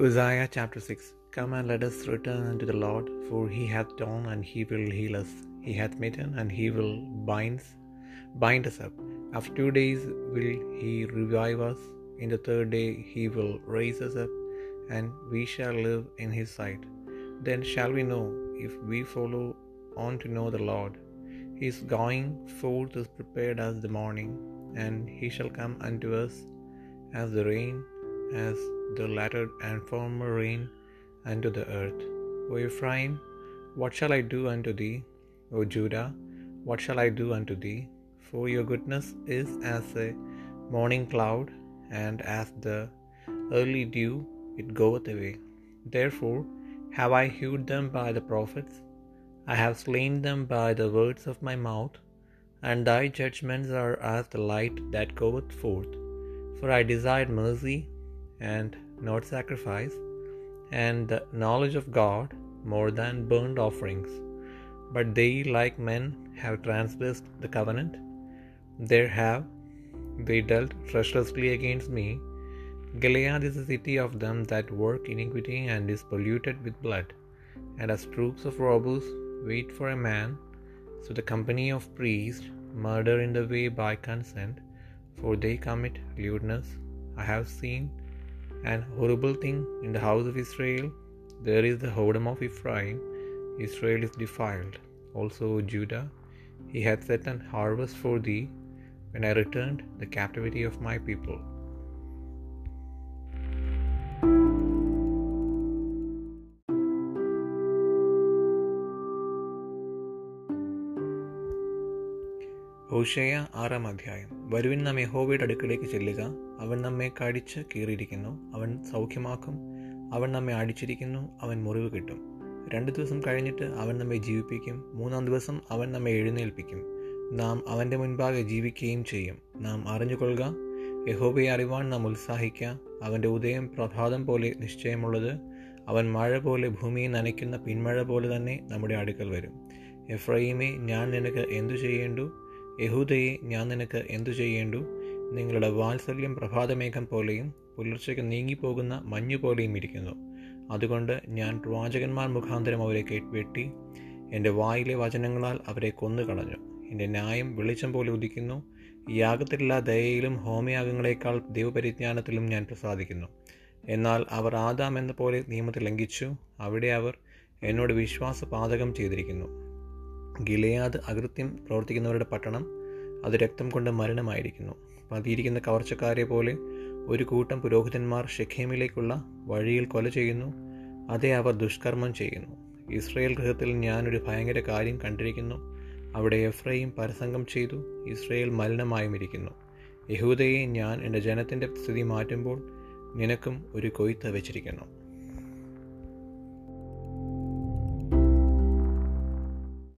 Hosea chapter 6 Come and let us return unto the Lord, for he hath torn and he will heal us. He hath smitten, and he will bind, bind us up. After two days will he revive us. In the third day he will raise us up, and we shall live in his sight. Then shall we know, if we follow on to know the Lord. His going forth is prepared as the morning, and he shall come unto us as the rain, as the latter and former rain unto the earth. O Ephraim, what shall I do unto thee? O Judah, what shall I do unto thee? For your goodness is as a morning cloud, and as the early dew, it goeth away. Therefore have I hewed them by the prophets, I have slain them by the words of my mouth, and thy judgments are as the light that goeth forth. For I desired mercy and not sacrifice, and the knowledge of God more than burnt offerings. But they, like men, have transgressed the covenant. There have they dealt treacherously against me. Gilead is a city of them that work iniquity and is polluted with blood, and as troops of robbers wait for a man, so the company of priests murder in the way by consent, for they commit lewdness. I have seen an horrible thing in the house of Israel. There is the whoredom of Ephraim. Israel is defiled. Also Judah, he hath set an harvest for thee when I returned the captivity of my people. Hosea ആറാം അധ്യായം. വരുവിൻ നാം യഹോവയുടെ അടുക്കിലേക്ക് ചെല്ലുക. അവൻ നമ്മെ കടിച്ച് കീറിയിരിക്കുന്നു. അവൻ സൗഖ്യമാക്കും. അവൻ നമ്മെ അടിച്ചിരിക്കുന്നു അവൻ മുറിവ് കിട്ടും. രണ്ട് ദിവസം കഴിഞ്ഞിട്ട് അവൻ നമ്മെ ജീവിപ്പിക്കും. മൂന്നാം ദിവസം അവൻ നമ്മെ എഴുന്നേൽപ്പിക്കും. നാം അവന്റെ മുൻപാകെ ജീവിക്കുകയും ചെയ്യും. നാം അറിഞ്ഞുകൊള്ളുക. യഹോബയെ അറിവാൻ നാം ഉത്സാഹിക്കുക. അവന്റെ ഉദയം പ്രഭാതം പോലെ നിശ്ചയമുള്ളത്. അവൻ മഴ പോലെ ഭൂമിയെ നനയ്ക്കുന്ന പിന്മഴ പോലെ തന്നെ നമ്മുടെ അടുക്കൽ വരും. എഫ്രൈമെ ഞാൻ നിനക്ക് എന്തു ചെയ്യേണ്ടു? യഹൂദയെ ഞാൻ നിനക്ക് എന്തു ചെയ്യേണ്ടു? നിങ്ങളുടെ വാത്സല്യം പ്രഭാതമേഘം പോലെയും പുലർച്ചയ്ക്ക് നീങ്ങിപ്പോകുന്ന മഞ്ഞു പോലെയും ഇരിക്കുന്നു. അതുകൊണ്ട് ഞാൻ പ്രവാചകന്മാർ മുഖാന്തരം അവരെ വെട്ടി എന്റെ വായിലെ വചനങ്ങളാൽ അവരെ കൊന്നുകളഞ്ഞു. എന്റെ ന്യായം വെളിച്ചം പോലെ ഉദിക്കുന്നു. യാഗത്തിലുള്ള ദയയിലും ഹോമയാഗങ്ങളെക്കാൾ ദൈവപരിജ്ഞാനത്തിലും ഞാൻ പ്രസാദിക്കുന്നു. എന്നാൽ അവർ ആദാം എന്ന പോലെ നിയമത്തെ ലംഘിച്ചു. അവിടെ അവർ എന്നോട് വിശ്വാസപാതകം ചെയ്തിരിക്കുന്നു. ഗിലയാദ് അകൃത്യം പ്രവർത്തിക്കുന്നവരുടെ പട്ടണം അത് രക്തം കൊണ്ട് മരണമായിരിക്കുന്നു. പതിയിരിക്കുന്ന കവർച്ചക്കാരെ പോലെ ഒരു കൂട്ടം പുരോഹിതന്മാർ ഷെഖേമിലേക്കുള്ള വഴിയിൽ കൊല ചെയ്യുന്നു. അതേ അവർ ദുഷ്കർമ്മം ചെയ്യുന്നു. ഇസ്രയേൽ ഗൃഹത്തിൽ ഞാനൊരു ഭയങ്കര കാര്യം കണ്ടിരിക്കുന്നു. അവിടെ എഫ്രൈം പരസംഗം ചെയ്തു. ഇസ്രയേൽ മലിനമായും ഇരിക്കുന്നു. യഹൂദയെ ഞാൻ എന്റെ ജനത്തിന്റെ സ്ഥിതി മാറ്റുമ്പോൾ നിനക്കും ഒരു കൊയ്ത്ത് വെച്ചിരിക്കുന്നു.